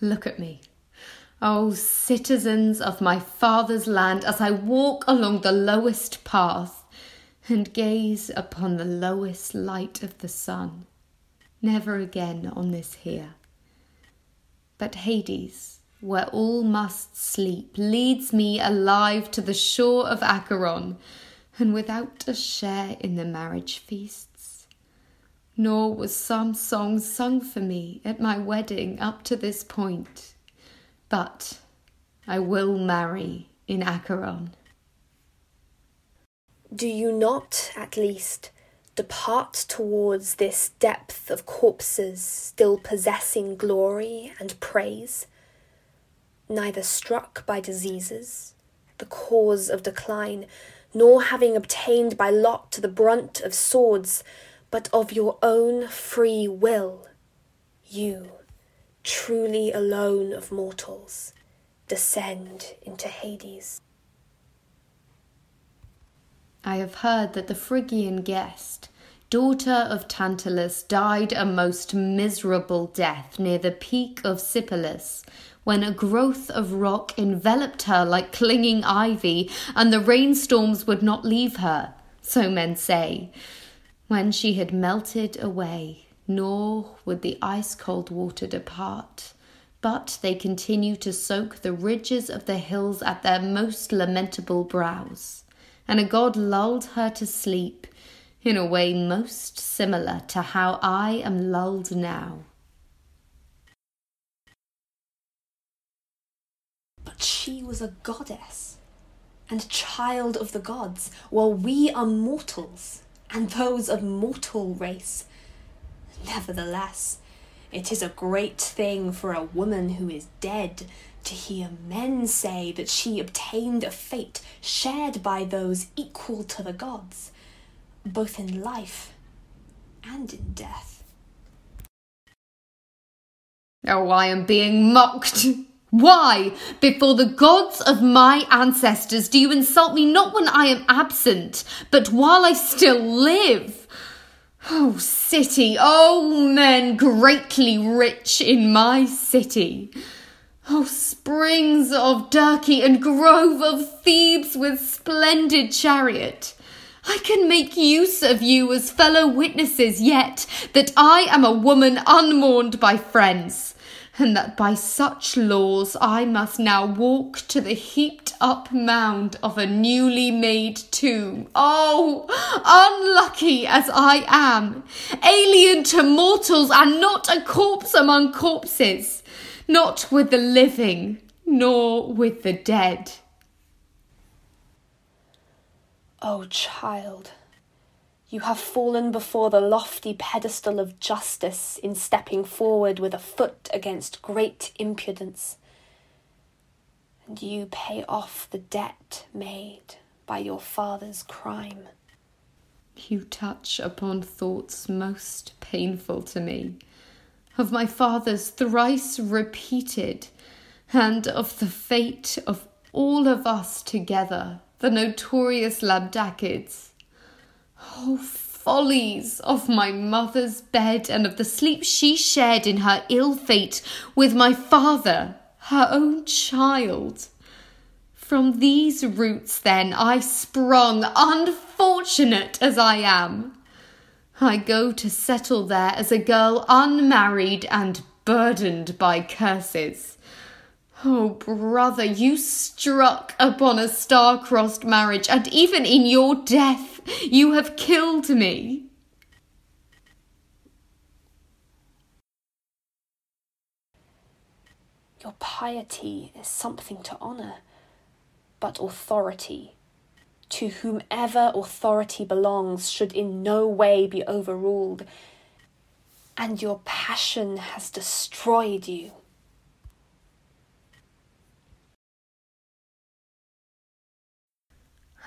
Look at me. O citizens of my father's land, as I walk along the lowest path and gaze upon the lowest light of the sun, never again on this here. But Hades, where all must sleep, leads me alive to the shore of Acheron, and without a share in the marriage feasts. Nor was some song sung for me at my wedding up to this point, but I will marry in Acheron. Do you not, at least, depart towards this depth of corpses still possessing glory and praise? Neither struck by diseases, the cause of decline, nor having obtained by lot the brunt of swords, but of your own free will, you, truly alone of mortals, descend into Hades. I have heard that the Phrygian guest, daughter of Tantalus, died a most miserable death near the peak of Sipylus, when a growth of rock enveloped her like clinging ivy, and the rainstorms would not leave her, so men say. When she had melted away, nor would the ice cold water depart, but they continued to soak the ridges of the hills at their most lamentable brows. And a god lulled her to sleep in a way most similar to how I am lulled now. But she was a goddess and child of the gods, while we are mortals and those of mortal race. Nevertheless, it is a great thing for a woman who is dead to hear men say that she obtained a fate shared by those equal to the gods, both in life and in death. Oh, I am being mocked. Why, before the gods of my ancestors, do you insult me not when I am absent, but while I still live? Oh, city, oh, men greatly rich in my city. Oh, springs of Dirce and grove of Thebes with splendid chariot. I can make use of you as fellow witnesses yet that I am a woman unmourned by friends, and that by such laws I must now walk to the heaped up mound of a newly made tomb. Oh, unlucky as I am, alien to mortals and not a corpse among corpses not with the living, nor with the dead. Oh, child, you have fallen before the lofty pedestal of justice in stepping forward with a foot against great impudence, and you pay off the debt made by your father's crime. You touch upon thoughts most painful to me of my father's thrice repeated, and of the fate of all of us together, the notorious Labdacids. Oh, follies of my mother's bed and of the sleep she shared in her ill fate with my father, her own child. From these roots, then, I sprung, unfortunate as I am. I go to settle there as a girl unmarried and burdened by curses. Oh, brother, you struck upon a star crossed marriage, and even in your death you have killed me. Your piety is something to honour, but authority to whomever authority belongs should in no way be overruled, and your passion has destroyed you.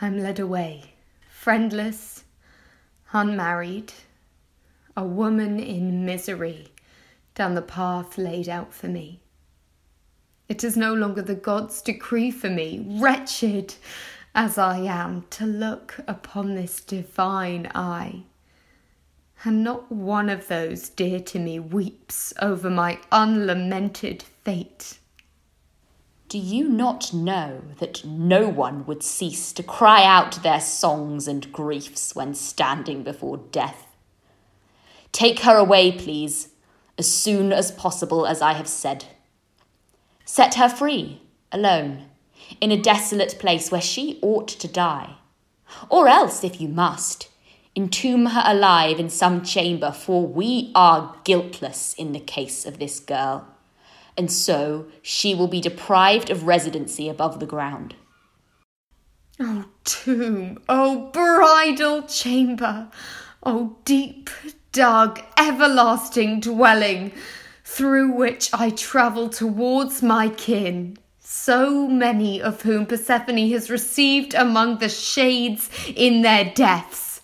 I'm led away, friendless, unmarried, a woman in misery, down the path laid out for me. It is no longer the gods' decree for me, wretched as I am to look upon this divine eye. And not one of those dear to me weeps over my unlamented fate. Do you not know that no one would cease to cry out their songs and griefs when standing before death? Take her away, please, as soon as possible, as I have said. Set her free, alone, in a desolate place where she ought to die. Or else, if you must, entomb her alive in some chamber, for we are guiltless in the case of this girl, and so she will be deprived of residency above the ground. Oh, tomb, oh, bridal chamber, oh, deep, dug, everlasting dwelling through which I travel towards my kin, so many of whom Persephone has received among the shades in their deaths,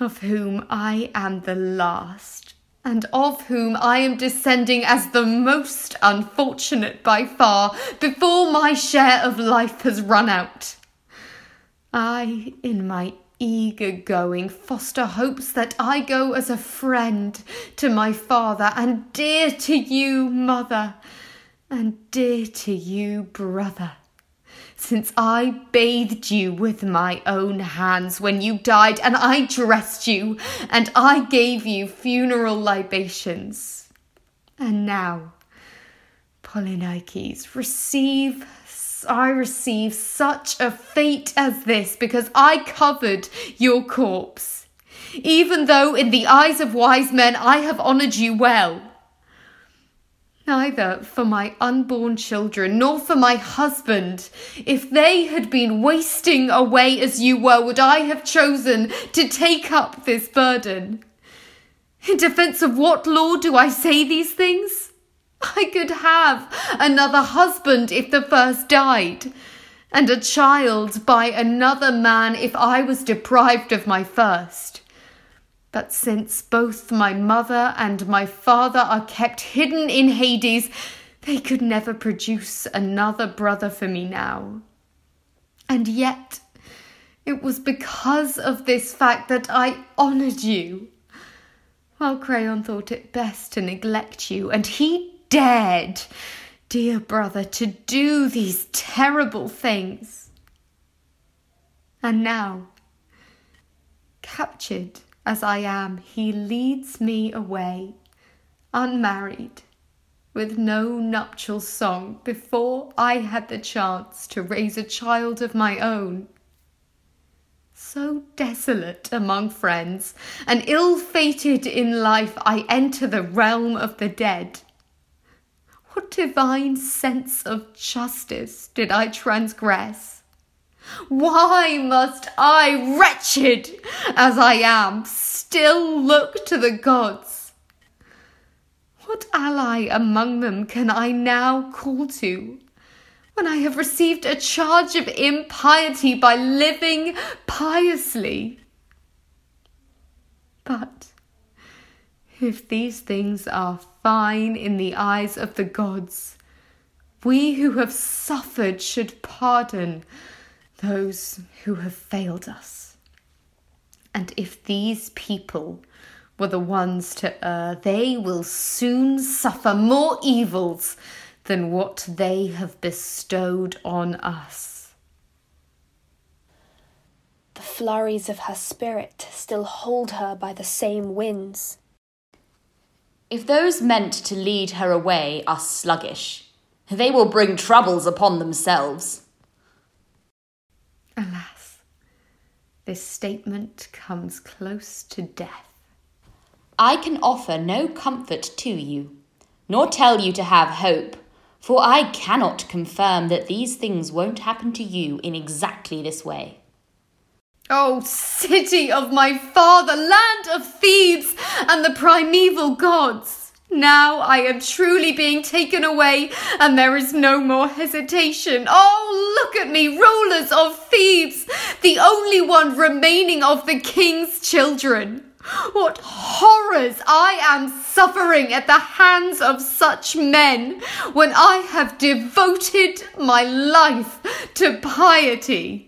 of whom I am the last, and of whom I am descending as the most unfortunate by far, before my share of life has run out. I, in my eager going, foster hopes that I go as a friend to my father, and dear to you, mother, and dear to you, brother. Since I bathed you with my own hands when you died, and I dressed you, and I gave you funeral libations. And now, Polynices, receive I receive such a fate as this because I covered your corpse, even though in the eyes of wise men I have honoured you well. Neither for my unborn children nor for my husband, if they had been wasting away as you were, would I have chosen to take up this burden. In defence of what law do I say these things? I could have another husband if the first died, and a child by another man if I was deprived of my first. But since both my mother and my father are kept hidden in Hades, they could never produce another brother for me now. And yet, it was because of this fact that I honoured you, while Creon thought it best to neglect you, and he dared, dear brother, to do these terrible things. And now, captured as I am, he leads me away, unmarried, with no nuptial song, before I had the chance to raise a child of my own. So desolate among friends, and ill fated in life, I enter the realm of the dead. What divine sense of justice did I transgress? Why must I, wretched as I am, still look to the gods? What ally among them can I now call to when I have received a charge of impiety by living piously? But if these things are fine in the eyes of the gods, we who have suffered should pardon those who have failed us. And if these people were the ones to err, they will soon suffer more evils than what they have bestowed on us. The flurries of her spirit still hold her by the same winds. If those meant to lead her away are sluggish, they will bring troubles upon themselves. Alas, this statement comes close to death. I can offer no comfort to you, nor tell you to have hope, for I cannot confirm that these things won't happen to you in exactly this way. Oh, city of my father, land of Thebes and the primeval gods! Now I am truly being taken away, and there is no more hesitation. Oh, look at me, rulers of Thebes, the only one remaining of the king's children. What horrors I am suffering at the hands of such men when I have devoted my life to piety.